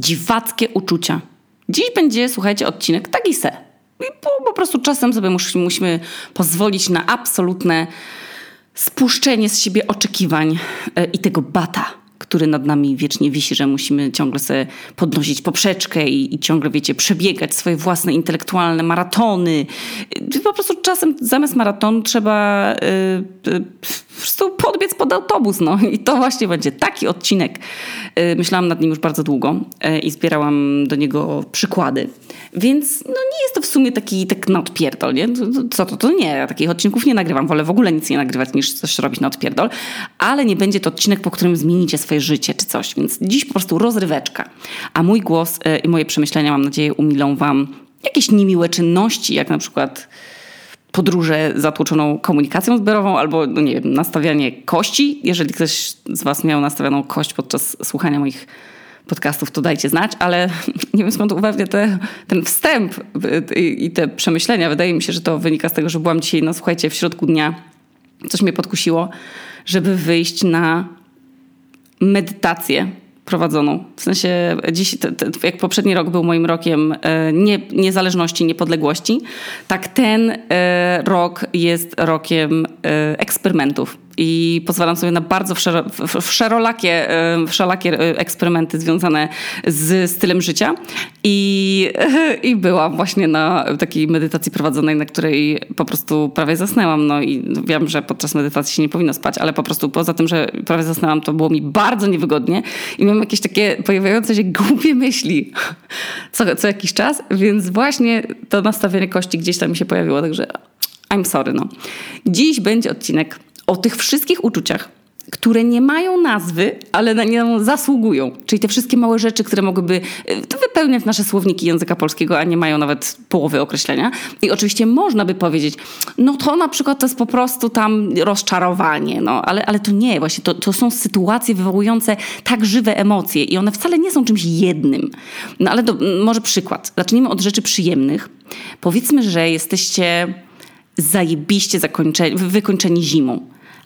Dziwackie uczucia. Dziś będzie, słuchajcie, odcinek taki se. I po, po prostu czasem sobie musimy, musimy pozwolić na absolutne spuszczenie z siebie oczekiwań e, i tego bata który nad nami wiecznie wisi, że musimy ciągle sobie podnosić poprzeczkę i, i ciągle, wiecie, przebiegać swoje własne intelektualne maratony. Po prostu czasem zamiast maratonu trzeba yy, yy, po prostu podbiec pod autobus. No. I to właśnie będzie taki odcinek. Yy, myślałam nad nim już bardzo długo yy, i zbierałam do niego przykłady. Więc no, nie jest to w sumie taki tak na odpierdol, nie? Co to? To nie, ja takich odcinków nie nagrywam. Wolę w ogóle nic nie nagrywać niż coś robić na odpierdol. Ale nie będzie to odcinek, po którym zmienicie swoje życie czy coś. Więc dziś po prostu rozryweczka. A mój głos yy, i moje przemyślenia, mam nadzieję, umilą wam jakieś niemiłe czynności, jak na przykład podróże zatłoczoną komunikacją zbiorową albo, no nie wiem, nastawianie kości. Jeżeli ktoś z Was miał nastawioną kość podczas słuchania moich podcastów, to dajcie znać, ale nie wiem skąd we mnie te, ten wstęp i, i, te przemyślenia. Wydaje mi się, że to wynika z tego, że byłam dzisiaj, no słuchajcie, w środku dnia coś mnie podkusiło, żeby wyjść na medytację prowadzoną. W sensie dziś, te, te, jak poprzedni rok był moim rokiem e, nie, niezależności, niepodległości, tak ten e, rok jest rokiem e, eksperymentów i pozwalam sobie na bardzo wszelolakie, wszelakie eksperymenty związane z stylem życia. I, I byłam właśnie na takiej medytacji prowadzonej, na której po prostu prawie zasnęłam. No i wiem, że podczas medytacji się nie powinno spać, ale po prostu poza tym, że prawie zasnęłam, to było mi bardzo niewygodnie i miałam jakieś takie pojawiające się głupie myśli co, co jakiś czas, więc właśnie to nastawienie kości gdzieś tam mi się pojawiło, także I'm sorry, no. Dziś będzie odcinek o tych wszystkich uczuciach, które nie mają nazwy, ale na nią zasługują. Czyli te wszystkie małe rzeczy, które mogłyby to wypełniać nasze słowniki języka polskiego, a nie mają nawet połowy określenia. I oczywiście można by powiedzieć, no to na przykład to jest po prostu tam rozczarowanie, no ale, ale to nie, właśnie to, to są sytuacje wywołujące tak żywe emocje i one wcale nie są czymś jednym. No ale może przykład. Zacznijmy od rzeczy przyjemnych. Powiedzmy, że jesteście zajebiście zakończeni, wykończeni zimą.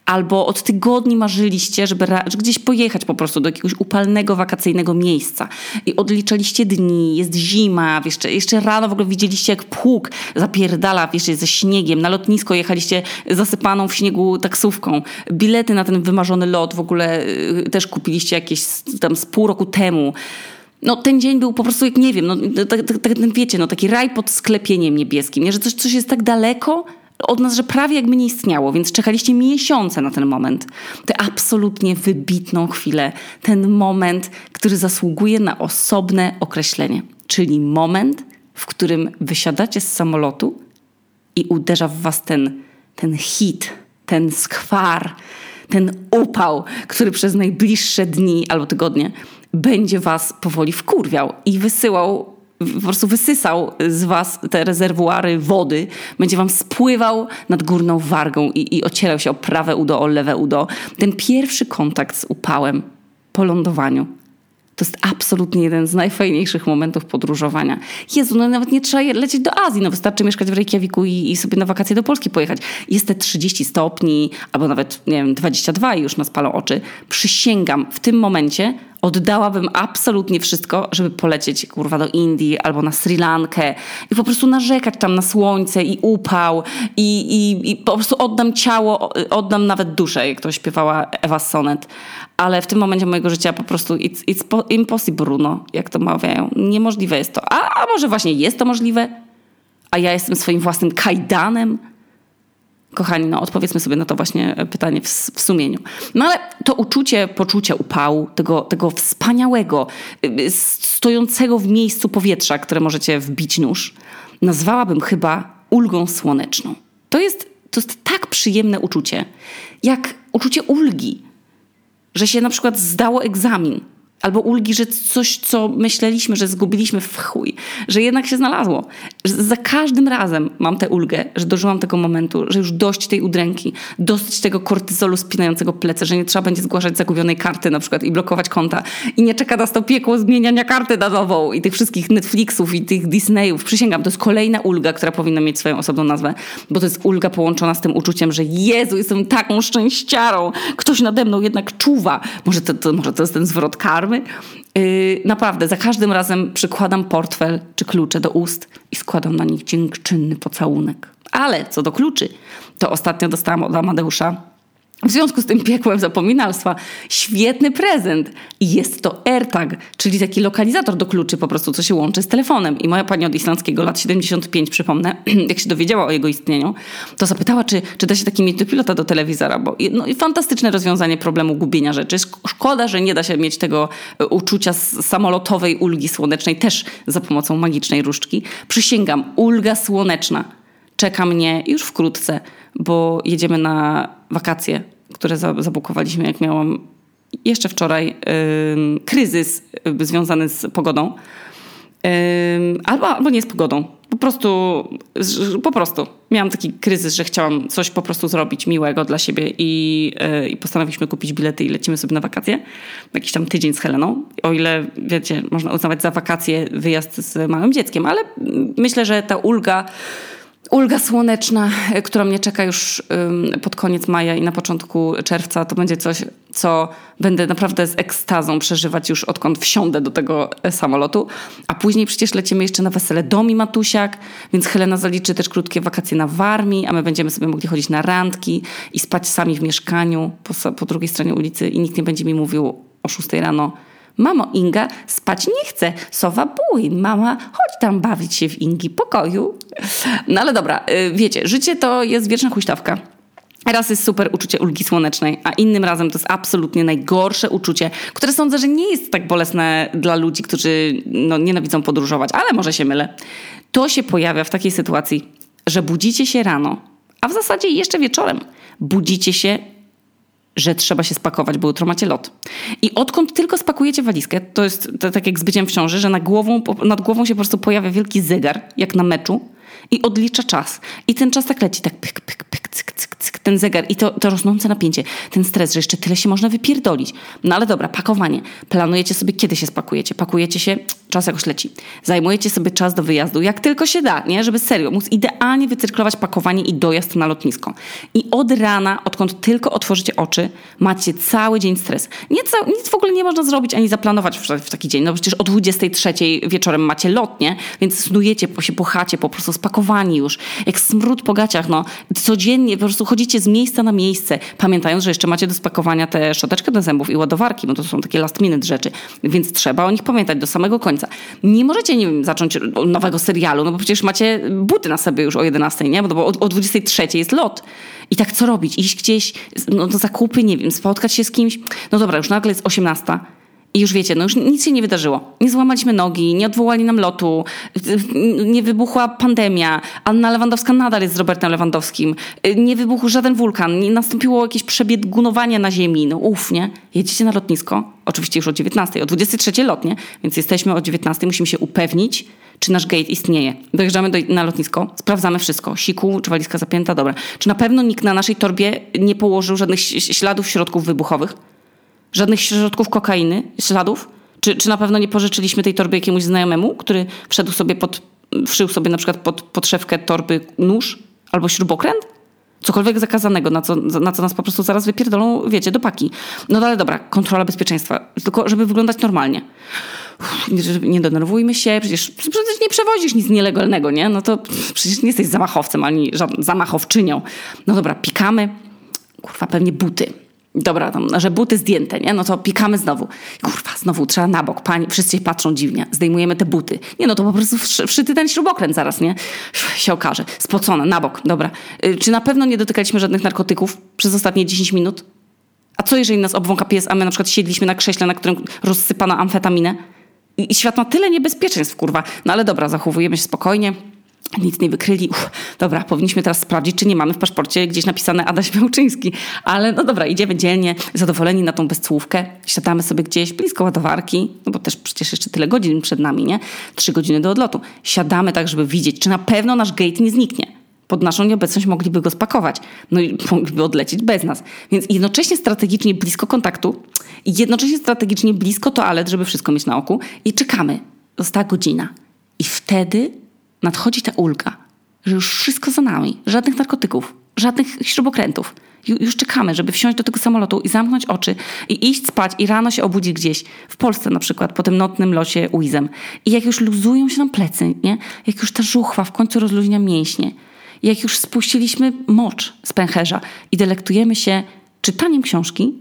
Albo od tygodni marzyliście, żeby gdzieś pojechać po prostu do jakiegoś upalnego, wakacyjnego miejsca. I odliczaliście dni, jest zima, jeszcze, jeszcze rano w ogóle widzieliście jak pług zapierdala jeszcze ze śniegiem. Na lotnisko jechaliście zasypaną w śniegu taksówką. Bilety na ten wymarzony lot w ogóle y, też kupiliście jakieś tam z pół roku temu no ten dzień był po prostu jak nie wiem, no, tak, tak, tak, wiecie, no taki raj pod sklepieniem niebieskim, nie? że coś, coś jest tak daleko, od nas, że prawie jakby nie istniało, więc czekaliście miesiące na ten moment. Tę absolutnie wybitną chwilę. Ten moment, który zasługuje na osobne określenie. Czyli moment, w którym wysiadacie z samolotu i uderza w was ten, ten hit, ten skwar, ten upał, który przez najbliższe dni albo tygodnie będzie was powoli wkurwiał i wysyłał po prostu wysysał z was te rezerwuary wody, będzie wam spływał nad górną wargą i, i ocierał się o prawe udo, o lewe udo. Ten pierwszy kontakt z upałem po lądowaniu to jest absolutnie jeden z najfajniejszych momentów podróżowania. Jezu, no nawet nie trzeba lecieć do Azji, no wystarczy mieszkać w Reykjaviku i, i sobie na wakacje do Polski pojechać. Jest te 30 stopni, albo nawet, nie wiem, 22 i już nas palą oczy. Przysięgam, w tym momencie oddałabym absolutnie wszystko, żeby polecieć kurwa do Indii albo na Sri Lankę i po prostu narzekać tam na słońce i upał i, i, i po prostu oddam ciało, oddam nawet duszę, jak to śpiewała Ewa Sonet. Ale w tym momencie mojego życia po prostu it's, it's impossible, Bruno, jak to mawiają. Niemożliwe jest to. A, a może właśnie jest to możliwe? A ja jestem swoim własnym kajdanem? Kochani, no odpowiedzmy sobie na to właśnie pytanie w, w, sumieniu. No ale to uczucie, poczucie upału, tego, tego wspaniałego, y, stojącego w miejscu powietrza, które możecie wbić nóż, nazwałabym chyba ulgą słoneczną. To jest, to jest tak przyjemne uczucie, jak uczucie ulgi, że się na przykład zdało egzamin Albo ulgi, że coś, co myśleliśmy, że zgubiliśmy w chuj, że jednak się znalazło. Że za każdym razem mam tę ulgę, że dożyłam tego momentu, że już dość tej udręki, dość tego kortyzolu spinającego plecy, że nie trzeba będzie zgłaszać zagubionej karty na przykład i blokować konta. I nie czeka nas to piekło zmieniania karty na nową i tych wszystkich Netflixów i tych Disneyów. Przysięgam, to jest kolejna ulga, która powinna mieć swoją osobną nazwę, bo to jest ulga połączona z tym uczuciem, że Jezu, jestem taką szczęściarą, ktoś nade mną jednak czuwa. Może to, to może to jest ten zwrot karmy? Yy, naprawdę, za każdym razem przykładam portfel czy klucze do ust i składam na nich dziękczynny pocałunek. Ale co do kluczy, to ostatnio dostałam od Amadeusza w związku z tym piekłem zapominalstwa świetny prezent. I jest to AirTag, czyli taki lokalizator do kluczy po prostu, co się łączy z telefonem. I moja pani od islandzkiego, lat 75 przypomnę, jak się dowiedziała o jego istnieniu, to zapytała, czy, czy da się taki mieć do pilota do telewizora, bo no, fantastyczne rozwiązanie problemu gubienia rzeczy. Szkoda, że nie da się mieć tego e, uczucia samolotowej ulgi słonecznej też za pomocą magicznej różdżki. Przysięgam, ulga słoneczna czeka mnie już wkrótce, bo jedziemy na wakacje które zabukowaliśmy, jak miałam jeszcze wczoraj, yy, kryzys yy, związany z pogodą. Yy, albo, albo nie z pogodą. Po prostu, po prostu miałam taki kryzys, że chciałam coś po prostu zrobić miłego dla siebie i, yy, i postanowiliśmy kupić bilety i lecimy sobie na wakacje. Jakiś tam tydzień z Heleną. O ile, wiecie, można uznawać za wakacje wyjazd z małym dzieckiem, ale myślę, że ta ulga Ulga słoneczna, e, która mnie czeka już pod koniec maja i na początku czerwca, to będzie coś, co będę naprawdę z ekstazą przeżywać już odkąd wsiądę do tego e, samolotu. A później przecież lecimy jeszcze na wesele Domi Matusiak, więc Helena zaliczy też krótkie wakacje na Warmii, a my będziemy sobie mogli chodzić na randki i spać sami w mieszkaniu po, po drugiej stronie ulicy i nikt nie będzie mi mówił o 6 rano Mamo, Inga spać nie chce. Sowa bój. Mama, chodź tam bawić się w Ingi pokoju. No ale dobra, y, wiecie, życie to jest wieczna huśtawka. Raz jest super uczucie ulgi słonecznej, a innym razem to jest absolutnie najgorsze uczucie, które sądzę, że nie jest tak bolesne dla ludzi, którzy no, nienawidzą podróżować, ale może się mylę. To się pojawia w takiej sytuacji, że budzicie się rano, a w zasadzie jeszcze wieczorem. Budzicie się że trzeba się spakować, bo jutro macie lot. I odkąd tylko spakujecie walizkę, to jest to, tak jak z byciem w ciąży, że nad głową, nad głową się po prostu pojawia wielki zegar, jak na meczu i odlicza czas. I ten czas tak leci, tak pyk, pyk, pyk, cyk, cyk, cyk, ten zegar i to, to rosnące napięcie, ten stres, że jeszcze tyle się można wypierdolić. No ale dobra, pakowanie. Planujecie sobie, kiedy się spakujecie. Pakujecie się, czas jakoś leci. Zajmujecie sobie czas do wyjazdu, jak tylko się da, nie? Żeby serio móc idealnie wycyrklować pakowanie i dojazd na lotnisko. I od rana, odkąd tylko otworzycie oczy, macie cały dzień stres. Nic, nic w ogóle nie można zrobić ani zaplanować w, taki dzień. No przecież o 23 wieczorem macie lot, nie? Więc snujecie się po chacie, po prostu spakowani już. Jak smród po gaciach, no. Codziennie po prostu chodzicie z miejsca na miejsce, pamiętając, że jeszcze macie do spakowania tę szczoteczkę do zębów i ładowarki, bo to są takie last minute rzeczy. Więc trzeba o nich pamiętać do samego końca. Nie możecie, nie wiem, zacząć nowego serialu, no bo przecież macie buty na sobie już o 11, nie? Bo o, o 23 jest lot. I tak co robić? Iść gdzieś, no do zakupy, nie wiem, spotkać się z kimś. No dobra, już nagle jest 18. I już wiecie, no już nic się nie wydarzyło. Nie złamaliśmy nogi, nie odwołali nam lotu, nie wybuchła pandemia. Anna Lewandowska nadal jest z Robertem Lewandowskim. Nie wybuchł żaden wulkan, nie nastąpiło jakieś przebiegunowanie na ziemi. No uff, nie? Jedziecie na lotnisko, oczywiście już o 19, o 23 lotnie, więc jesteśmy o 19, musimy się upewnić, czy nasz gate istnieje. Dojeżdżamy do, na lotnisko, sprawdzamy wszystko. Siku, czy walizka zapięta, dobra. Czy na pewno nikt na naszej torbie nie położył żadnych śladów środków wybuchowych? Żadnych środków kokainy, śladów? Czy, czy na pewno nie pożyczyliśmy tej torby jakiemuś znajomemu, który wszedł sobie pod, wszył sobie na przykład pod podszewkę torby nóż albo śrubokręt? Cokolwiek zakazanego, na co, na co nas po prostu zaraz wypierdolą, wiecie, do paki. No ale dobra, kontrola bezpieczeństwa. Tylko żeby wyglądać normalnie. Uff, nie, denerwujmy się, przecież, przecież nie przewozisz nic nielegalnego, nie? No to przecież nie jesteś zamachowcem ani zamachowczynią. No dobra, pikamy. Kurwa, pewnie buty dobra, tam, że buty zdjęte, nie? No to pikamy znowu. Kurwa, znowu trzeba na bok. Pani, wszyscy patrzą dziwnie. Zdejmujemy te buty. Nie, no to po prostu wszyty ten śrubokręt zaraz, nie? Się okaże. Spocone, na bok. Dobra. Y, czy na pewno nie dotykaliśmy żadnych narkotyków przez ostatnie 10 minut? A co jeżeli nas obwąka pies, a my na przykład siedliśmy na krześle, na którym rozsypano amfetaminę? I świat ma tyle niebezpieczeństw, kurwa. No ale dobra, zachowujemy się spokojnie nic nie wykryli. Uf, dobra, powinniśmy teraz sprawdzić, czy nie mamy w paszporcie gdzieś napisane Adaś Bełczyński. Ale no dobra, idziemy dzielnie, zadowoleni na tą bezcłówkę. Siadamy sobie gdzieś blisko ładowarki, no bo też przecież jeszcze tyle godzin przed nami, nie? Trzy godziny do odlotu. Siadamy tak, żeby widzieć, czy na pewno nasz gate nie zniknie. Pod naszą nieobecność mogliby go spakować. No i mogliby odlecieć bez nas. Więc jednocześnie strategicznie blisko kontaktu i jednocześnie strategicznie blisko toalet, żeby wszystko mieć na oku. I czekamy. Została godzina. I wtedy nadchodzi ta ulga, że już wszystko za nami, żadnych narkotyków, żadnych śrubokrętów. Już czekamy, żeby wsiąść do tego samolotu i zamknąć oczy i iść spać i rano się obudzić gdzieś. W Polsce na przykład, po tym notnym locie Wizem. I jak już luzują się nam plecy, nie? Jak już ta żuchwa w końcu rozluźnia mięśnie. Jak już spuściliśmy mocz z pęcherza i delektujemy się czytaniem książki,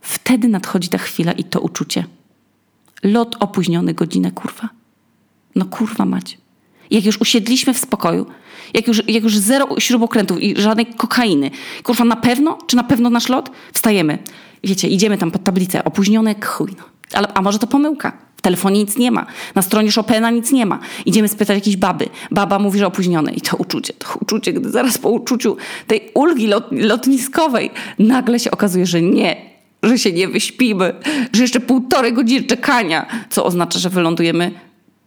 wtedy nadchodzi ta chwila i to uczucie. Lot opóźniony godzinę, kurwa. No kurwa mać. Jak już usiedliśmy w spokoju, jak już, jak już zero śrubokrętów i żadnej kokainy. Kurwa, na pewno? Czy na pewno nasz lot? Wstajemy. Wiecie, idziemy tam pod tablicę. Opóźnione, chuj. No. Ale, a może to pomyłka? W telefonie nic nie ma. Na stronie Chopina nic nie ma. Idziemy spytać jakiejś baby. Baba mówi, że opóźnione. I to uczucie, to uczucie, gdy zaraz po uczuciu tej ulgi lot, lotniskowej nagle się okazuje, że nie, że się nie wyśpimy, że jeszcze półtorej godziny czekania, co oznacza, że wylądujemy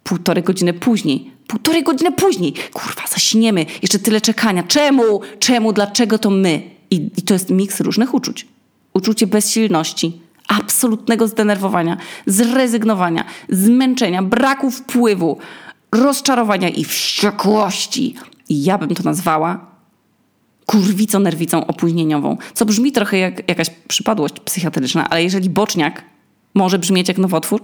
półtorej godziny później. Półtorej godziny później. Kurwa, zaśniemy. Jeszcze tyle czekania. Czemu? Czemu? Dlaczego to my? I, i to jest miks różnych uczuć. Uczucie bezsilności, absolutnego zdenerwowania, zrezygnowania, zmęczenia, braku wpływu, rozczarowania i wściekłości. I ja bym to nazwała kurwicą nerwicą opóźnieniową, co brzmi trochę jak jakaś przypadłość psychiatryczna, ale jeżeli boczniak może brzmieć jak nowotwór,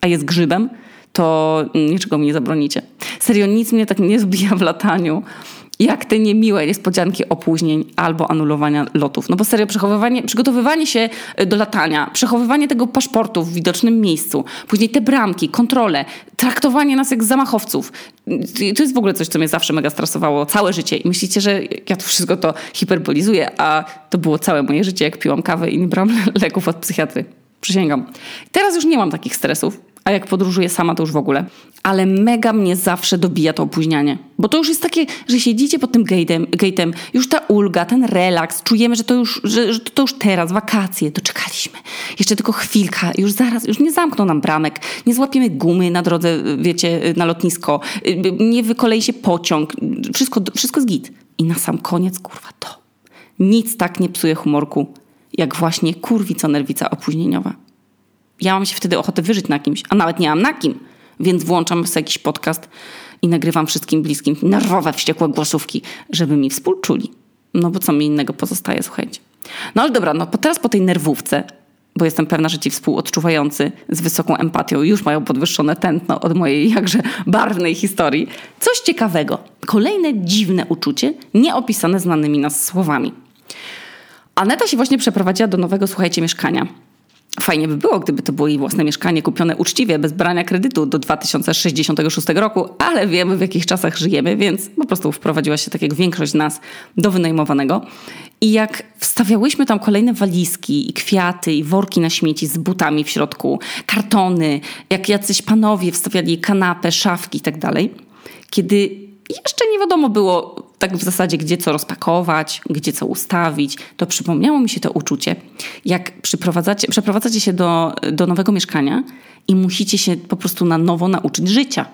a jest grzybem, to niczego mi nie zabronicie. Serio, nic mnie tak nie zbija w lataniu, jak te niemiłe niespodzianki opóźnień albo anulowania lotów. No bo serio, przechowywanie, przygotowywanie się do latania, przechowywanie tego paszportu w widocznym miejscu, później te bramki, kontrole, traktowanie nas jak zamachowców. To jest w ogóle coś, co mnie zawsze mega stresowało całe życie. I myślicie, że ja to wszystko to hiperbolizuję, a to było całe moje życie, jak piłam kawę i nie brałam leków od psychiatry. Przysięgam. Teraz już nie mam takich stresów a jak podróżuję sama, to już w ogóle. Ale mega mnie zawsze dobija to opóźnianie. Bo to już jest takie, że siedzicie pod tym gate'em, gate'em już ta ulga, ten relaks, czujemy, że to już, że, że to już teraz, wakacje, doczekaliśmy. Jeszcze tylko chwilka, już zaraz, już nie zamkną nam bramek, nie złapiemy gumy na drodze, wiecie, na lotnisko, nie wykolei się pociąg, wszystko, wszystko jest git. I na sam koniec, kurwa, to. Nic tak nie psuje humorku, jak właśnie kurwica nerwica opóźnieniowa ja mam się wtedy ochotę wyżyć na kimś, a nawet nie mam na kim. Więc włączam sobie jakiś podcast i nagrywam wszystkim bliskim nerwowe, wściekłe głosówki, żeby mi współczuli. No bo co mi innego pozostaje, słuchajcie. No ale dobra, no teraz po tej nerwówce, bo jestem pewna, że ci współodczuwający z wysoką empatią już mają podwyższone tętno od mojej jakże barwnej historii. Coś ciekawego. Kolejne dziwne uczucie, nieopisane znanymi nas słowami. Aneta się właśnie przeprowadziła do nowego, słuchajcie, mieszkania Fajnie by było, gdyby to było jej własne mieszkanie kupione uczciwie, bez brania kredytu do 2066 roku, ale wiemy w jakich czasach żyjemy, więc po prostu wprowadziła się tak jak większość nas do wynajmowanego. I jak wstawiałyśmy tam kolejne walizki i kwiaty i worki na śmieci z butami w środku, kartony, jak jacyś panowie wstawiali kanapę, szafki i tak dalej, kiedy jeszcze nie wiadomo było tak w zasadzie, gdzie co rozpakować, gdzie co ustawić, to przypomniało mi się to uczucie, jak przeprowadzacie, przeprowadzacie się do, do nowego mieszkania i musicie się po prostu na nowo nauczyć życia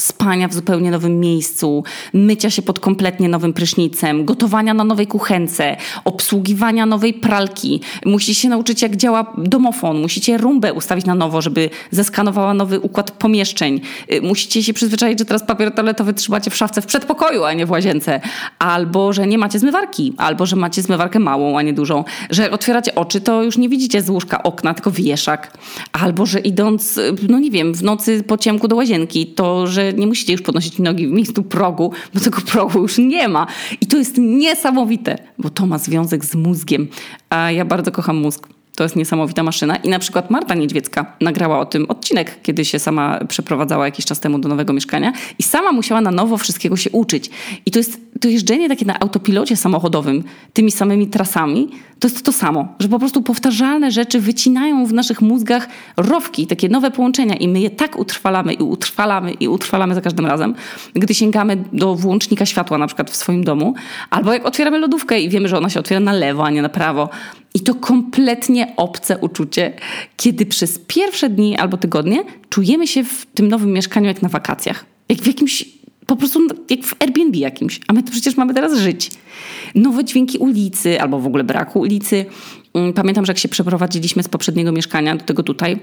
spania w zupełnie nowym miejscu, mycia się pod kompletnie nowym prysznicem, gotowania na nowej kuchence, obsługiwania nowej pralki. Musicie się nauczyć, jak działa domofon, musicie rumbę ustawić na nowo, żeby zeskanowała nowy układ pomieszczeń. Y, musicie się przyzwyczaić, że teraz papier toaletowy trzymacie w szafce w przedpokoju, a nie w łazience. Albo, że nie macie zmywarki, albo, że macie zmywarkę małą, a nie dużą. Że otwieracie oczy, to już nie widzicie z łóżka okna, tylko wieszak. Albo, że idąc, y, no nie wiem, w nocy po ciemku do łazienki, to, że nie musicie już podnosić nogi w miejscu progu, bo tego progu już nie ma. I to jest niesamowite, bo to ma związek z mózgiem. A ja bardzo kocham mózg. To jest niesamowita maszyna. I na przykład Marta Niedźwiecka nagrała o tym odcinek, kiedy się sama przeprowadzała jakiś czas temu do nowego mieszkania i sama musiała na nowo wszystkiego się uczyć. I to jest to jeżdżenie takie na autopilocie samochodowym, tymi samymi trasami, to jest to samo, że po prostu powtarzalne rzeczy wycinają w naszych mózgach rowki, takie nowe połączenia i my je tak utrwalamy i utrwalamy i utrwalamy za każdym razem, gdy sięgamy do włącznika światła na przykład w swoim domu, albo jak otwieramy lodówkę i wiemy, że ona się otwiera na lewo, a nie na prawo. I to kompletnie obce uczucie, kiedy przez pierwsze dni albo tygodnie czujemy się w tym nowym mieszkaniu jak na wakacjach. Jak w jakimś po prostu jak w Airbnb jakimś, a my to przecież mamy teraz żyć. Nowe dźwięki ulicy albo w ogóle braku ulicy. Mm, pamiętam, że jak się przeprowadziliśmy z poprzedniego mieszkania do tego tutaj,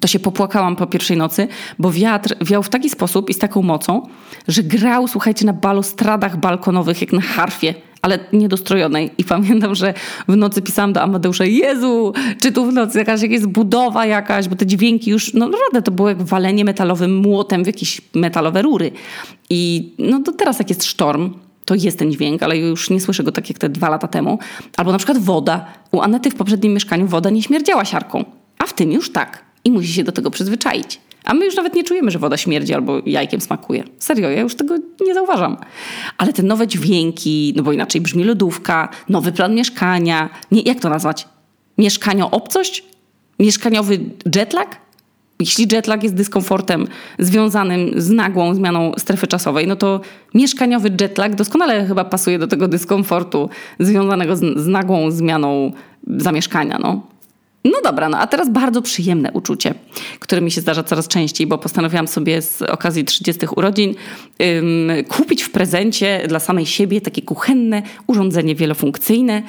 to się popłakałam po pierwszej nocy, bo wiatr wiał w taki sposób i z taką mocą, że grał, słuchajcie, na balustradach balkonowych jak na harfie, ale niedostrojonej. I pamiętam, że w nocy pisałam do Amadeusza, Jezu, czy tu w nocy jakaś, jakaś budowa jakaś, bo te dźwięki już, no naprawdę to było jak walenie metalowym młotem w jakieś metalowe rury. I no to teraz jak jest sztorm, to jest ten dźwięk, ale już nie słyszę go tak jak te dwa lata temu. Albo na przykład woda. U Anety w poprzednim mieszkaniu woda nie śmierdziała siarką, a w tym już tak. I musi się do tego przyzwyczaić. A my już nawet nie czujemy, że woda śmierdzi albo jajkiem smakuje. Serio, ja już tego nie zauważam. Ale te nowe dźwięki, no bo inaczej brzmi lodówka, nowy plan mieszkania. Nie, jak to nazwać? Mieszkanio-obcość? Mieszkaniowy jetlag? Jeśli jetlag jest dyskomfortem związanym z nagłą zmianą strefy czasowej, no to mieszkaniowy jetlag doskonale chyba pasuje do tego dyskomfortu związanego z, z nagłą zmianą zamieszkania. No. No dobra, no a teraz bardzo przyjemne uczucie, które mi się zdarza coraz częściej, bo postanowiłam sobie z okazji 30 urodzin ym, kupić w prezencie dla samej siebie takie kuchenne urządzenie wielofunkcyjne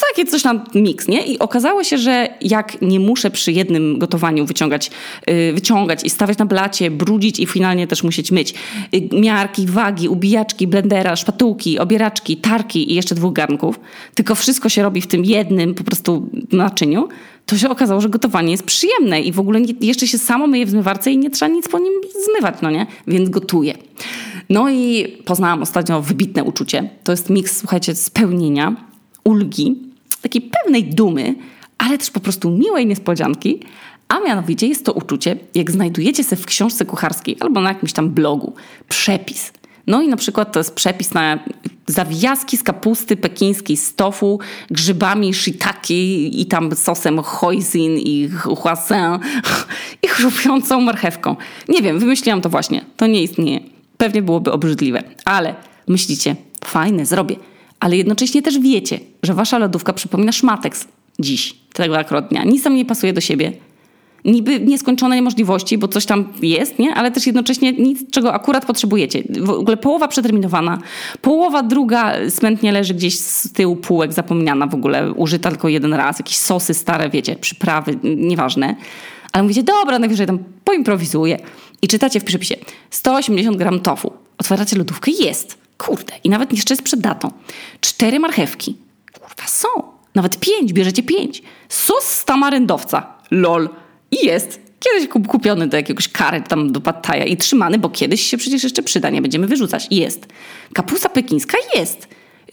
takie coś tam miks, nie? I okazało się, że jak nie muszę przy jednym gotowaniu wyciągać, yy, wyciągać i stawiać na blacie, brudzić i finalnie też musieć myć yy, miarki, wagi, ubijaczki, blendera, szpatułki, obieraczki, tarki i jeszcze dwóch garnków, tylko wszystko się robi w tym jednym po prostu naczyniu, to się okazało, że gotowanie jest przyjemne i w ogóle nie, jeszcze się samo myje w zmywarce i nie trzeba nic po nim zmywać, no nie? Więc gotuję. No i poznałam ostatnio wybitne uczucie. To jest miks, słuchajcie, spełnienia, ulgi, takiej pewnej dumy, ale też po prostu miłej niespodzianki, a mianowicie jest to uczucie, jak znajdujecie sobie w książce kucharskiej albo na jakimś tam blogu przepis. No i na przykład to jest przepis na zawijaski z kapusty pekińskiej z tofu, grzybami shiitake i tam sosem hoisin i huasin i chrupiącą marchewką. Nie wiem, wymyśliłam to właśnie. To nie istnieje. Pewnie byłoby obrzydliwe, ale myślicie, fajne, zrobię ale jednocześnie też wiecie, że wasza lodówka przypomina szmateks dziś, tego akurat dnia. Nic tam nie pasuje do siebie. Niby nieskończone niemożliwości, bo coś tam jest, nie? ale też jednocześnie nic, czego akurat potrzebujecie. W ogóle połowa przeterminowana, połowa druga smętnie leży gdzieś z tyłu półek, zapomniana w ogóle, użyta tylko jeden raz, jakieś sosy stare, wiecie, przyprawy, nieważne. Ale mówicie, dobra, najwyżej tam poimprowizuję. I czytacie w przepisie 180 gram tofu. Otwieracie lodówkę, jest. Kurde, i nawet jeszcze jest przed datą. Cztery marchewki. Kurwa, są. Nawet pięć, bierzecie pięć. Sos z tamaryndowca. Lol. I jest. Kiedyś kupiony do jakiegoś kary tam do pattaja i trzymany, bo kiedyś się przecież jeszcze przyda, nie będziemy wyrzucać. Jest. Kapusta pekińska jest.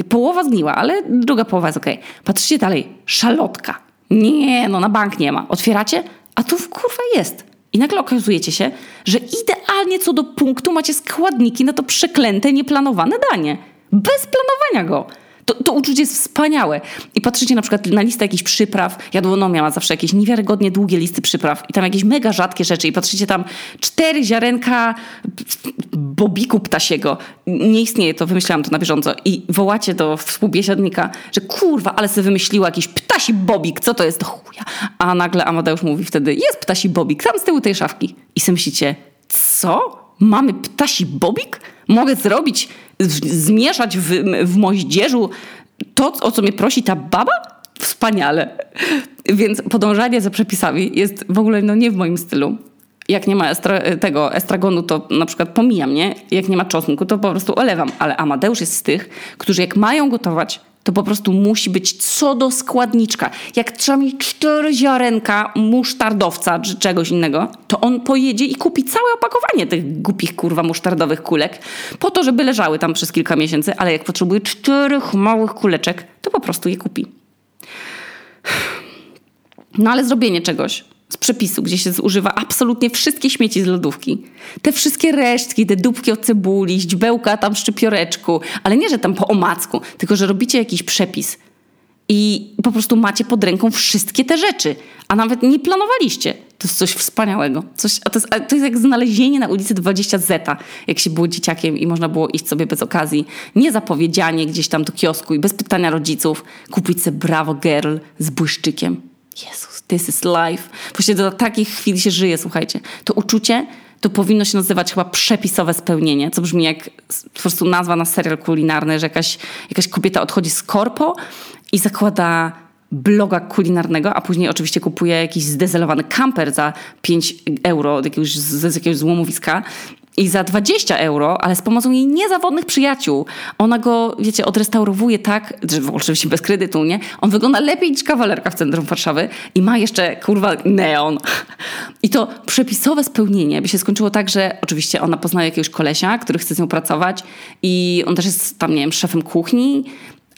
Połowa zgniła, ale druga połowa jest okej. Okay. Patrzcie dalej. Szalotka. Nie, no na bank nie ma. Otwieracie, a tu kurwa jest. I nagle okazujecie się, że idealnie co do punktu macie składniki na to przeklęte, nieplanowane danie. Bez planowania go. To, to uczucie jest wspaniałe. I patrzycie na przykład na listę jakichś przypraw. Jadłonomia ma zawsze jakieś niewiarygodnie długie listy przypraw i tam jakieś mega rzadkie rzeczy. I patrzycie tam cztery ziarenka bobiku ptasiego. Nie istnieje to, wymyślałam to na bieżąco. I wołacie do współbiesiadnika, że kurwa, ale sobie wymyśliła jakiś ptasi bobik. Co to jest? Do chuja. A nagle Amadeusz mówi wtedy, jest ptasi bobik, tam z tyłu tej szafki. I sobie myślicie, co? Mamy ptasi bobik? Mogę zrobić zmieszać w, w moździerzu to, o co mnie prosi ta baba? Wspaniale. Więc podążanie za przepisami jest w ogóle no, nie w moim stylu. Jak nie ma estra tego estragonu, to na przykład pomijam, nie? Jak nie ma czosnku, to po prostu olewam. Ale Amadeusz jest z tych, którzy jak mają gotować, to po prostu musi być co do składniczka. Jak trzeba mieć cztery ziarenka musztardowca czy czegoś innego, to on pojedzie i kupi całe opakowanie tych głupich kurwa musztardowych kulek po to, żeby leżały tam przez kilka miesięcy, ale jak potrzebuje czterech małych kuleczek, to po prostu je kupi. No ale zrobienie czegoś z przepisu, gdzie się zużywa absolutnie wszystkie śmieci z lodówki. Te wszystkie resztki, te dupki od cebuli, źdźbełka tam szczypioreczku, ale nie, że tam po omacku, tylko że robicie jakiś przepis i po prostu macie pod ręką wszystkie te rzeczy, a nawet nie planowaliście. To jest coś wspaniałego. Coś, to, jest, to jest jak znalezienie na ulicy 20 Zeta, jak się było dzieciakiem i można było iść sobie bez okazji, niezapowiedzianie gdzieś tam do kiosku i bez pytania rodziców kupić sobie Bravo Girl z błyszczykiem. Jezus, this is life. Właśnie do takich chwil się żyje, słuchajcie. To uczucie to powinno się nazywać chyba przepisowe spełnienie, co brzmi jak po prostu nazwa na serial kulinarny, że jakaś, jakaś kobieta odchodzi z korpo i zakłada bloga kulinarnego, a później oczywiście kupuje jakiś zdezelowany kamper za 5 euro jakiegoś, z jakiegoś złomowiska I za 20 euro, ale z pomocą jej niezawodnych przyjaciół, ona go, wiecie, odrestaurowuje tak, że oczywiście bez kredytu, nie? On wygląda lepiej niż kawalerka w centrum Warszawy i ma jeszcze, kurwa, neon. I to przepisowe spełnienie by się skończyło tak, że oczywiście ona poznaje jakiegoś kolesia, który chce z nią pracować i on też jest tam, nie wiem, szefem kuchni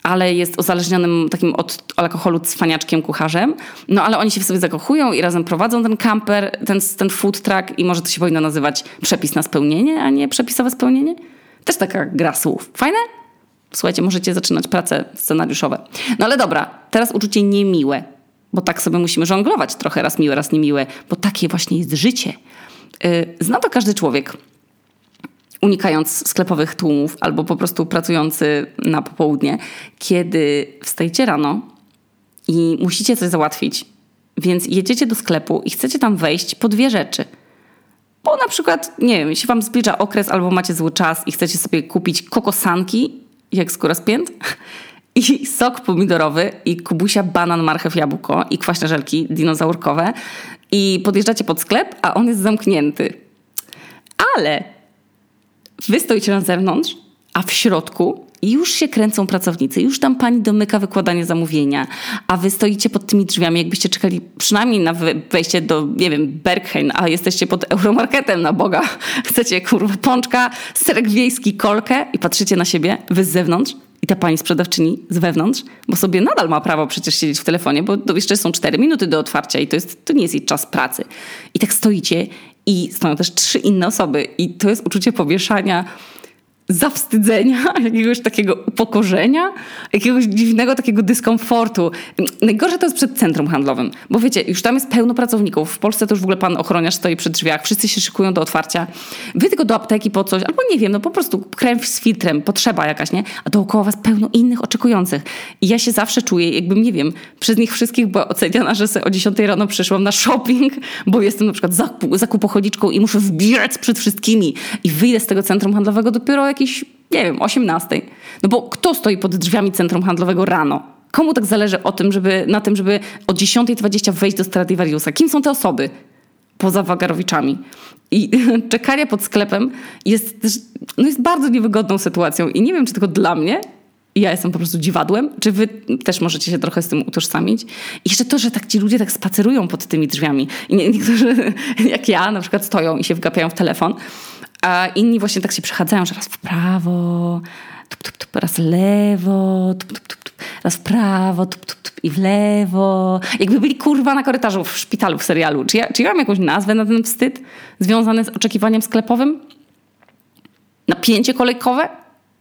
ale jest uzależnionym takim od alkoholu cwaniaczkiem kucharzem. No ale oni się w sobie zakochują i razem prowadzą ten camper, ten, ten food truck i może to się powinno nazywać przepis na spełnienie, a nie przepisowe spełnienie. Też taka gra słów. Fajne? Słuchajcie, możecie zaczynać prace scenariuszowe. No ale dobra, teraz uczucie niemiłe, bo tak sobie musimy żonglować trochę raz miłe, raz niemiłe, bo takie właśnie jest życie. Y, zna to każdy człowiek unikając sklepowych tłumów albo po prostu pracujący na popołudnie, kiedy wstajecie rano i musicie coś załatwić, więc jedziecie do sklepu i chcecie tam wejść po dwie rzeczy. Bo na przykład, nie wiem, jeśli wam zbliża okres albo macie zły czas i chcecie sobie kupić kokosanki, jak skóra spięt, i sok pomidorowy, i kubusia banan, marchew, jabłko, i kwaśne żelki dinozaurkowe i podjeżdżacie pod sklep, a on jest zamknięty. Ale Wy stoicie na zewnątrz, a w środku już się kręcą pracownicy, już tam pani domyka wykładanie zamówienia, a wy stoicie pod tymi drzwiami, jakbyście czekali przynajmniej na wejście do, nie wiem, Berghain, a jesteście pod Euromarketem na Boga. Chcecie kurwa pączka, serek wiejski, kolkę i patrzycie na siebie, wy z zewnątrz i ta pani sprzedawczyni z wewnątrz, bo sobie nadal ma prawo przecież siedzieć w telefonie, bo jeszcze są cztery minuty do otwarcia i to, jest, to nie jest jej czas pracy. I tak stoicie i stoją też trzy inne osoby. I to jest uczucie powieszania zawstydzenia, jakiegoś takiego upokorzenia, jakiegoś dziwnego takiego dyskomfortu. Najgorsze to jest przed centrum handlowym, bo wiecie, już tam jest pełno pracowników. W Polsce to już w ogóle pan ochroniarz stoi przy drzwiach, wszyscy się szykują do otwarcia. Wy tylko do apteki po coś, albo nie wiem, no po prostu krew z filtrem, potrzeba jakaś, nie? A dookoła was pełno innych oczekujących. I ja się zawsze czuję, jakbym, nie wiem, przez nich wszystkich była oceniana, że sobie o 10 rano przyszłam na shopping, bo jestem na przykład zakup, zakupochodiczką i muszę wbiec przed wszystkimi. I wyjdę z tego centrum handlowego dopiero jakiś, nie wiem, 18. No bo kto stoi pod drzwiami centrum handlowego rano? Komu tak zależy o tym, żeby, na tym, żeby o 10.20 wejść do Stradivariusa? Kim są te osoby? Poza Wagarowiczami. I czekanie pod sklepem jest, no jest bardzo niewygodną sytuacją. I nie wiem, czy tylko dla mnie, ja jestem po prostu dziwadłem, czy wy też możecie się trochę z tym utożsamić? I jeszcze to, że tak ci ludzie tak spacerują pod tymi drzwiami. I niektórzy, jak ja, na przykład stoją i się wgapiają w telefon, a inni właśnie tak się przechadzają, że raz w prawo, tup, tup, tup, raz lewo, tup, tup, tup, raz w prawo, tup, tup, tup, i w lewo. Jakby byli kurwa na korytarzu w szpitalu w serialu. Czy ja, czy ja mam jakąś nazwę na ten wstyd związany z oczekiwaniem sklepowym? Napięcie kolejkowe?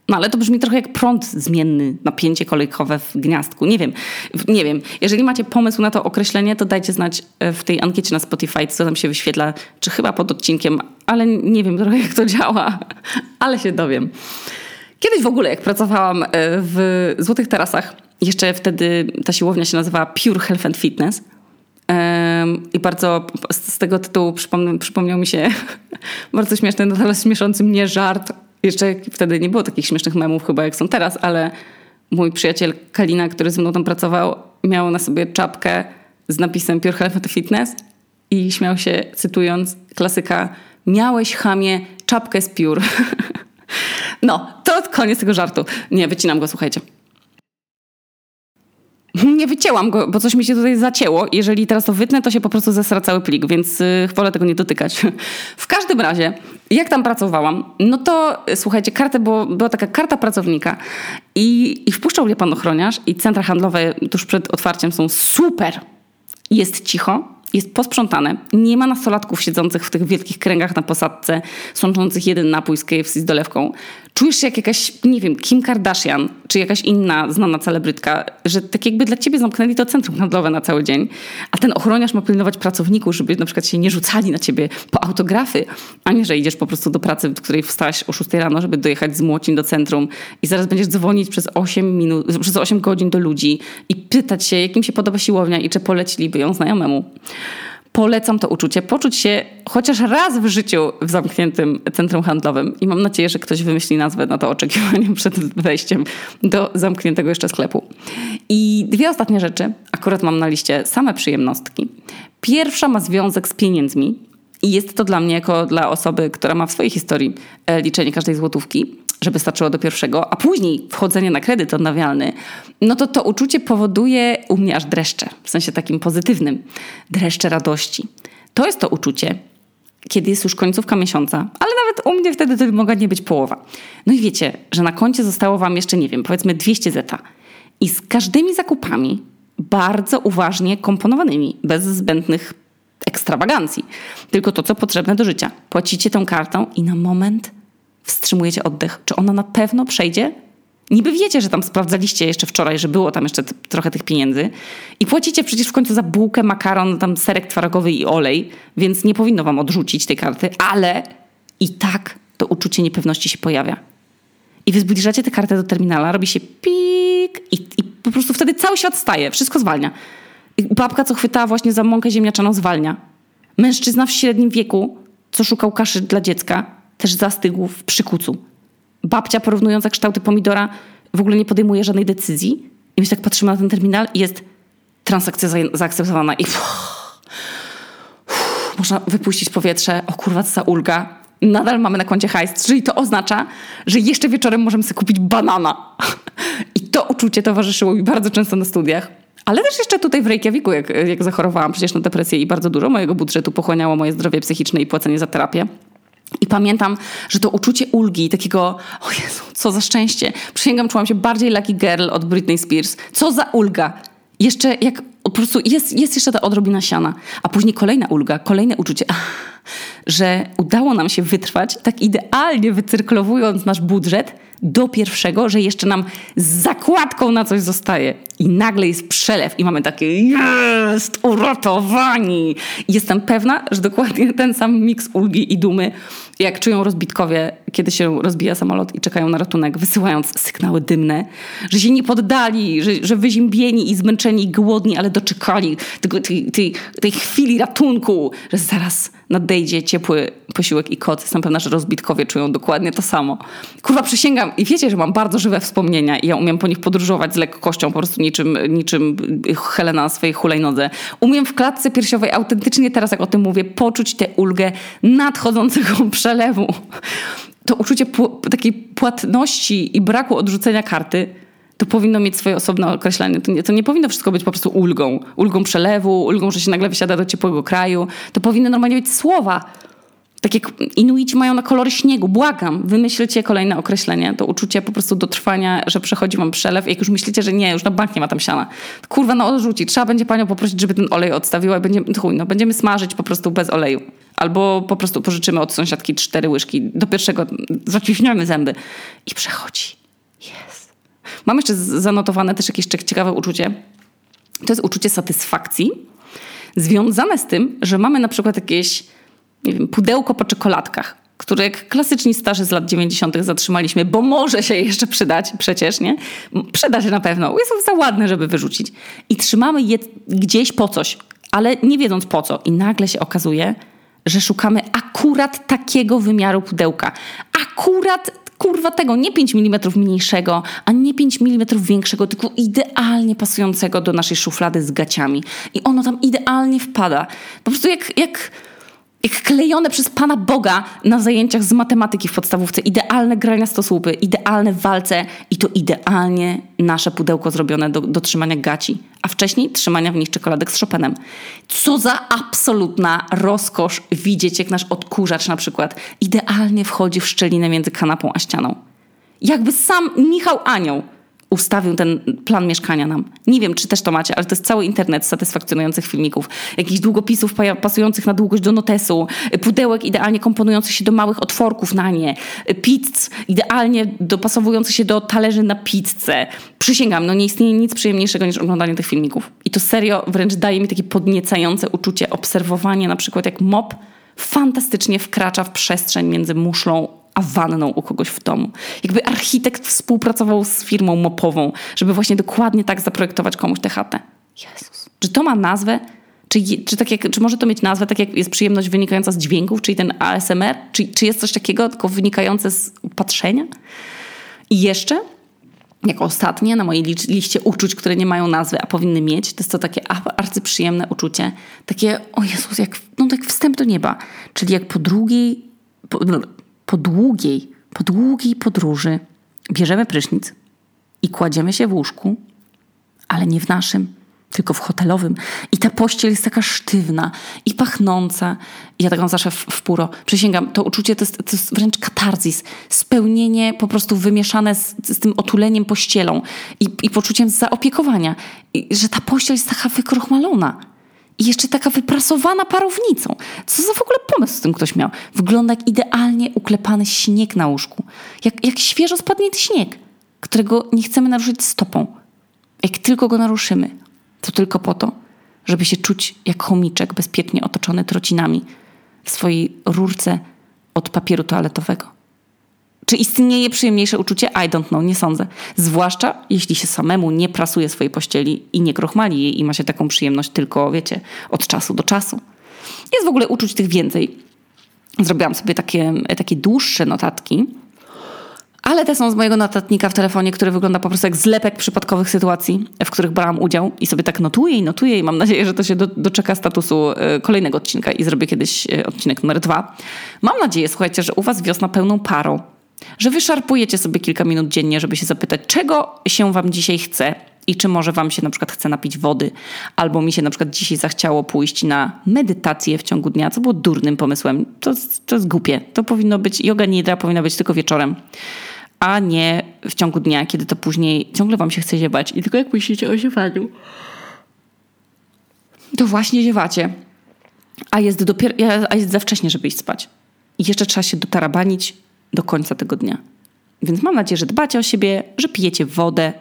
No ale to brzmi trochę jak prąd zmienny, napięcie kolejkowe w gniazdku. Nie wiem, nie wiem. Jeżeli macie pomysł na to określenie, to dajcie znać e, w tej ankiecie na Spotify, co tam się wyświetla, czy chyba pod odcinkiem, ale nie wiem trochę jak to działa, ale się dowiem. Kiedyś w ogóle, jak pracowałam e, w Złotych Tarasach, jeszcze wtedy ta siłownia się nazywała Pure Health and Fitness. I bardzo z tego tytułu przypomniał, mi się bardzo śmieszny, nadal śmieszący mnie żart jeszcze wtedy nie było takich śmiesznych memów chyba jak są teraz, ale mój przyjaciel Kalina, który ze mną tam pracował, miał na sobie czapkę z napisem Pure Health Fitness i śmiał się, cytując klasyka, miałeś chamie czapkę z piór. no, to koniec tego żartu. Nie, wycinam go, słuchajcie. Nie wycięłam go, bo coś mi się tutaj zacięło. Jeżeli teraz to wytnę, to się po prostu zesra cały plik, więc y, wolę tego nie dotykać. W każdym razie, jak tam pracowałam, no to słuchajcie, kartę było, była taka karta pracownika i, i wpuszczał mnie pan ochroniarz i centra handlowe tuż przed otwarciem są super. Jest cicho, jest posprzątane. Nie ma nastolatków siedzących w tych wielkich kręgach na posadce, sączących jeden napój z KFC z dolewką. Czujesz się jak jakaś, nie wiem, Kim Kardashian, czy jakaś inna znana celebrytka, że tak jakby dla ciebie zamknęli to centrum handlowe na cały dzień, a ten ochroniarz ma pilnować pracowników, żeby na przykład się nie rzucali na ciebie po autografy, a nie, że idziesz po prostu do pracy, do której wstałaś o 6 rano, żeby dojechać z Młocin do centrum i zaraz będziesz dzwonić przez 8 minut, przez 8 godzin do ludzi i pytać się, jakim się podoba siłownia i czy poleciliby ją znajomemu polecam to uczucie, poczuć się chociaż raz w życiu w zamkniętym centrum handlowym i mam nadzieję, że ktoś wymyśli nazwę na to oczekiwanie przed wejściem do zamkniętego jeszcze sklepu. I dwie ostatnie rzeczy, akurat mam na liście same przyjemnostki. Pierwsza ma związek z pieniędzmi I jest to dla mnie, jako dla osoby, która ma w swojej historii e, liczenie każdej złotówki, żeby starczyło do pierwszego, a później wchodzenie na kredyt odnawialny, no to to uczucie powoduje u mnie aż dreszcze, w sensie takim pozytywnym, dreszcze radości. To jest to uczucie, kiedy jest już końcówka miesiąca, ale nawet u mnie wtedy to mogła nie być połowa. No i wiecie, że na koncie zostało wam jeszcze, nie wiem, powiedzmy 200 zeta. I z każdymi zakupami, bardzo uważnie komponowanymi, bez zbędnych ekstrawagancji, tylko to, co potrzebne do życia. Płacicie tą kartą i na moment wstrzymujecie oddech. Czy ona na pewno przejdzie? Niby wiecie, że tam sprawdzaliście jeszcze wczoraj, że było tam jeszcze trochę tych pieniędzy i płacicie przecież w końcu za bułkę, makaron, tam serek twarogowy i olej, więc nie powinno wam odrzucić tej karty, ale i tak to uczucie niepewności się pojawia. I wy zbliżacie tę kartę do terminala, robi się pik i, i po prostu wtedy cały świat staje, wszystko zwalnia. Babka, co chwytała właśnie za mąkę ziemniaczaną, zwalnia. Mężczyzna w średnim wieku, co szukał kaszy dla dziecka, też zastygł w przykucu. Babcia porównująca kształty pomidora w ogóle nie podejmuje żadnej decyzji. I my tak patrzymy na ten terminal i jest transakcja zaakceptowana i uff, można wypuścić powietrze. O kurwa, co za ulga. Nadal mamy na koncie hajs, czyli to oznacza, że jeszcze wieczorem możemy sobie kupić banana. I to uczucie towarzyszyło mi bardzo często na studiach. Ale też jeszcze tutaj w Reykjaviku, jak, jak zachorowałam przecież na depresję i bardzo dużo mojego budżetu pochłaniało moje zdrowie psychiczne i płacenie za terapię. I pamiętam, że to uczucie ulgi, takiego, o Jezu, co za szczęście. Przysięgam, czułam się bardziej lucky girl od Britney Spears. Co za ulga. Jeszcze jak po prostu jest, jest jeszcze ta odrobina siana. A później kolejna ulga, kolejne uczucie, że udało nam się wytrwać, tak idealnie wycyrklowując nasz budżet, do pierwszego, że jeszcze nam z zakładką na coś zostaje. I nagle jest przelew i mamy takie jest, uratowani. Jestem pewna, że dokładnie ten sam miks ulgi i dumy, jak czują rozbitkowie, kiedy się rozbija samolot i czekają na ratunek, wysyłając sygnały dymne, że się nie poddali, że, że wyziębieni i zmęczeni i głodni, ale doczekali tego, tej, tej, tej chwili ratunku, że zaraz nadejdzie ciepły posiłek i kot. Jestem pewna, że rozbitkowie czują dokładnie to samo. Kurwa, przysięgam i wiecie, że mam bardzo żywe wspomnienia i ja umiem po nich podróżować z lekkością, po prostu niczym, niczym Helena na swojej hulajnodze. Umiem w klatce piersiowej autentycznie teraz, jak o tym mówię, poczuć tę ulgę nadchodzącego przelewu. To uczucie takiej płatności i braku odrzucenia karty to powinno mieć swoje osobne określenie. To nie, to nie powinno wszystko być po prostu ulgą. Ulgą przelewu, ulgą, że się nagle wysiada do ciepłego kraju. To powinny normalnie być słowa. Tak jak Inuici mają na kolory śniegu. Błagam, wymyślcie kolejne określenie. To uczucie po prostu dotrwania, że przechodzi wam przelew. Jak już myślicie, że nie, już na bank nie ma tam siana. Kurwa, no odrzuci. Trzeba będzie panią poprosić, żeby ten olej odstawiła i chuj, no, będziemy smażyć po prostu bez oleju. Albo po prostu pożyczymy od sąsiadki cztery łyżki. Do pierwszego zaciśniamy zęby. I przechodzi. Jest. Mam jeszcze zanotowane też jakieś ciekawe uczucie. To jest uczucie satysfakcji związane z tym, że mamy na przykład jakieś nie wiem, pudełko po czekoladkach, które jak klasyczni starzy z lat 90. zatrzymaliśmy, bo może się jeszcze przydać, przecież, nie? Przyda się na pewno. Jest za ładne, żeby wyrzucić. I trzymamy je gdzieś po coś, ale nie wiedząc po co. I nagle się okazuje, że szukamy akurat takiego wymiaru pudełka. Akurat kurwa tego, nie 5 mm mniejszego, a nie 5 mm większego, tylko idealnie pasującego do naszej szuflady z gaciami. I ono tam idealnie wpada. Po prostu jak, jak jak klejone przez Pana Boga na zajęciach z matematyki w podstawówce. Idealne grania stosłupy, idealne walce i to idealnie nasze pudełko zrobione do, do trzymania gaci, a wcześniej trzymania w nich czekoladek z Chopinem. Co za absolutna rozkosz widzieć, jak nasz odkurzacz na przykład idealnie wchodzi w szczelinę między kanapą a ścianą. Jakby sam Michał Anioł ustawił ten plan mieszkania nam. Nie wiem, czy też to macie, ale to jest cały internet satysfakcjonujących filmików, jakichś długopisów pasujących na długość do notesu, pudełek idealnie komponujących się do małych otworków na nie, pizz idealnie dopasowujących się do talerzy na pizzę. Przysięgam, no nie istnieje nic przyjemniejszego niż oglądanie tych filmików. I to serio wręcz daje mi takie podniecające uczucie obserwowanie na przykład jak mop fantastycznie wkracza w przestrzeń między muszlą a wanną u kogoś w domu. Jakby architekt współpracował z firmą mopową, żeby właśnie dokładnie tak zaprojektować komuś tę chatę. Jezus. Czy to ma nazwę? Czy, czy, tak jak, czy może to mieć nazwę, tak jak jest przyjemność wynikająca z dźwięków, czyli ten ASMR? Czy, czy jest coś takiego, tylko wynikające z patrzenia? I jeszcze jako ostatnie na mojej liście uczuć, które nie mają nazwy, a powinny mieć, to jest to takie arcyprzyjemne uczucie. Takie, o Jezus, jak, no tak wstęp do nieba. Czyli jak po drugiej, po, po długiej, po długiej podróży bierzemy prysznic i kładziemy się w łóżku, ale nie w naszym, tylko w hotelowym. I ta pościel jest taka sztywna i pachnąca. I ja tak mam zawsze w, w puro. Przysięgam, to uczucie to jest, to jest wręcz katarzis. Spełnienie po prostu wymieszane z, z tym otuleniem pościelą i, i poczuciem zaopiekowania. I, że ta pościel jest taka wykrochmalona. I jeszcze taka wyprasowana parownicą. Co za w ogóle pomysł z tym ktoś miał? Wygląda jak idealnie uklepany śnieg na łóżku. Jak, jak świeżo spadnięty śnieg, którego nie chcemy naruszyć stopą. Jak tylko go naruszymy, to tylko po to, żeby się czuć jak chomiczek bezpiecznie otoczony trocinami w swojej rurce od papieru toaletowego. Czy istnieje przyjemniejsze uczucie? I don't know, nie sądzę. Zwłaszcza jeśli się samemu nie prasuje swojej pościeli i nie krochmali jej i ma się taką przyjemność tylko, wiecie, od czasu do czasu. Jest w ogóle uczuć tych więcej. Zrobiłam sobie takie, takie dłuższe notatki ale te są z mojego notatnika w telefonie, który wygląda po prostu jak zlepek przypadkowych sytuacji, w których brałam udział i sobie tak notuję i notuję i mam nadzieję, że to się do, doczeka statusu e, kolejnego odcinka i zrobię kiedyś e, odcinek numer dwa. Mam nadzieję, słuchajcie, że u was wiosna pełną parą, że wyszarpujecie sobie kilka minut dziennie, żeby się zapytać, czego się wam dzisiaj chce i czy może wam się na przykład chce napić wody, albo mi się na przykład dzisiaj zachciało pójść na medytację w ciągu dnia, co było durnym pomysłem. To, to jest głupie. To powinno być, yoga nidra powinna być tylko wieczorem a nie w ciągu dnia, kiedy to później ciągle wam się chce ziewać. I tylko jak myślicie o ziewaniu, to właśnie ziewacie. A jest, dopiero, a jest za wcześnie, żeby iść spać. I jeszcze trzeba się dotarabanić do końca tego dnia. Więc mam nadzieję, że dbacie o siebie, że pijecie wodę,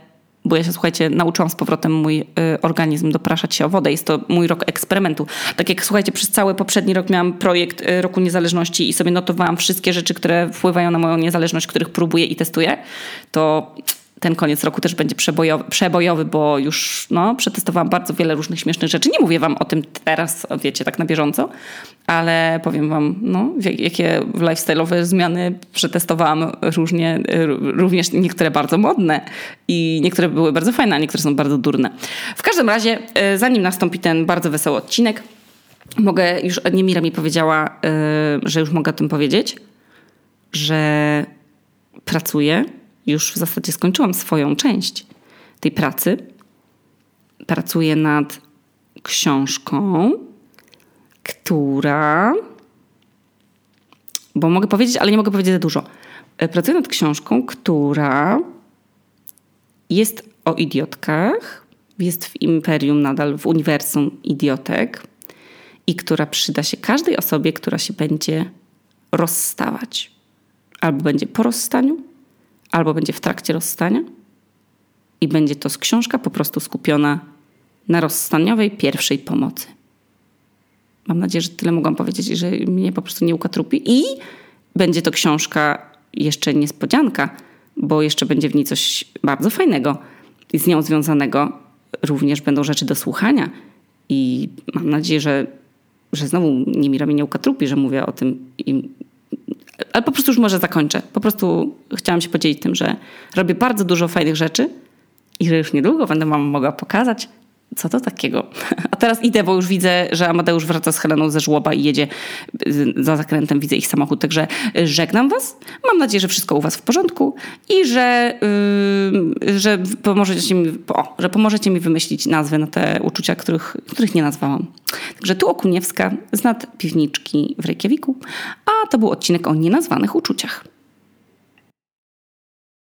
bo ja się, słuchajcie, nauczyłam z powrotem mój y, organizm dopraszać się o wodę. Jest to mój rok eksperymentu. Tak jak, słuchajcie, przez cały poprzedni rok miałam projekt y, Roku Niezależności i sobie notowałam wszystkie rzeczy, które wpływają na moją niezależność, których próbuję i testuję, to ten koniec roku też będzie przebojowy, przebojowy, bo już no, przetestowałam bardzo wiele różnych śmiesznych rzeczy. Nie mówię wam o tym teraz, wiecie, tak na bieżąco, ale powiem wam, no, jakie lifestyle'owe zmiany przetestowałam różnie, również niektóre bardzo modne i niektóre były bardzo fajne, a niektóre są bardzo durne. W każdym razie, e, zanim nastąpi ten bardzo wesoły odcinek, mogę już, Niemira mi powiedziała, e, że już mogę o tym powiedzieć, że pracuję już w zasadzie skończyłam swoją część tej pracy. Pracuję nad książką, która. Bo mogę powiedzieć, ale nie mogę powiedzieć za dużo. E, pracuję nad książką, która jest o idiotkach, jest w imperium nadal, w uniwersum idiotek i która przyda się każdej osobie, która się będzie rozstawać. Albo będzie po rozstaniu, albo będzie w trakcie rozstania i będzie to książka po prostu skupiona na rozstaniowej pierwszej pomocy. Mam nadzieję, że tyle mogłam powiedzieć że mnie po prostu nie ukatrupi. I będzie to książka jeszcze niespodzianka, bo jeszcze będzie w niej coś bardzo fajnego i z nią związanego. Również będą rzeczy do słuchania i mam nadzieję, że, że znowu nie mi nie ukatrupi, że mówię o tym i ale po prostu już może zakończę. Po prostu chciałam się podzielić tym, że robię bardzo dużo fajnych rzeczy i że już niedługo będę wam mogła pokazać, co to takiego? A teraz idę, bo już widzę, że Amadeusz wraca z Heleną ze żłoba i jedzie za zakrętem, widzę ich samochód, także żegnam was. Mam nadzieję, że wszystko u was w porządku i że, yy, że, pomożecie mi, o, że pomożecie mi wymyślić nazwy na te uczucia, których, których nie nazwałam. Także tu Okuniewska z nad piwniczki w Reykjaviku, a to był odcinek o nienazwanych uczuciach.